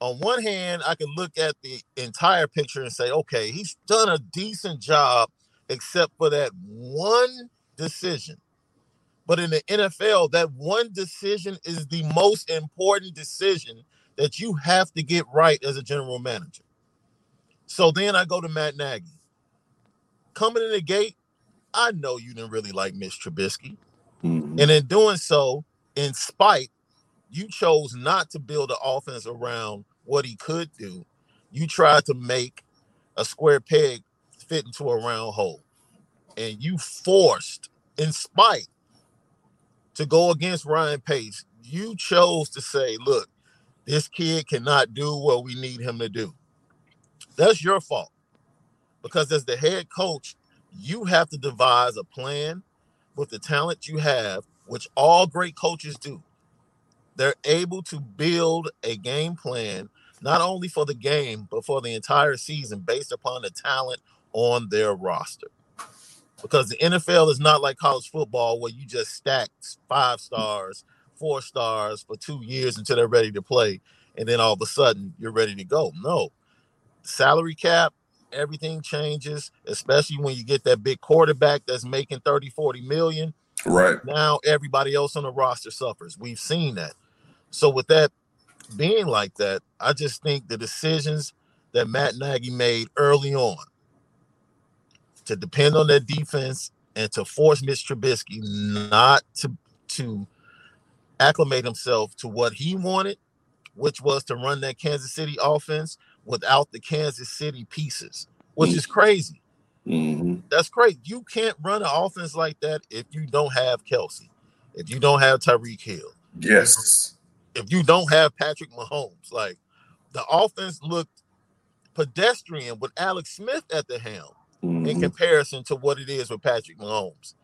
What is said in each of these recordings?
on one hand, I can look at the entire picture and say, okay, he's done a decent job, except for that one decision. But in the NFL, that one decision is the most important decision that you have to get right as a general manager. So then I go to Matt Nagy. Coming in the gate, I know you didn't really like Mitch Trubisky. Mm-hmm. And in doing so, in spite, you chose not to build an offense around what he could do. You tried to make a square peg fit into a round hole. And you forced, in spite, to go against Ryan Pace. You chose to say, look, this kid cannot do what we need him to do. That's your fault. Because as the head coach, you have to devise a plan with the talent you have, which all great coaches do. They're able to build a game plan not only for the game, but for the entire season based upon the talent on their roster. Because the NFL is not like college football where you just stack five stars, four stars for two years until they're ready to play. And then all of a sudden you're ready to go. No, salary cap, everything changes, especially when you get that big quarterback that's making 30, 40 million. Right. Now everybody else on the roster suffers. We've seen that. So with that being like that, I just think the decisions that Matt Nagy made early on to depend on that defense and to force Mitch Trubisky not to to acclimate himself to what he wanted, which was to run that Kansas City offense without the Kansas City pieces, which mm-hmm. is crazy. Mm-hmm. That's crazy. You can't run an offense like that if you don't have Kelce, if you don't have Tyreek Hill. Yes if you don't have Patrick Mahomes. Like the offense looked pedestrian with Alex Smith at the helm mm-hmm. in comparison to what it is with Patrick Mahomes.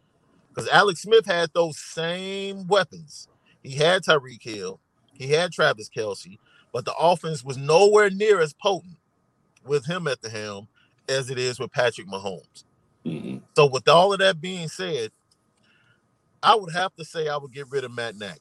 Because Alex Smith had those same weapons. He had Tyreek Hill, he had Travis Kelce, but the offense was nowhere near as potent with him at the helm as it is with Patrick Mahomes. Mm-hmm. So, with all of that being said, I would have to say I would get rid of Matt Nagy.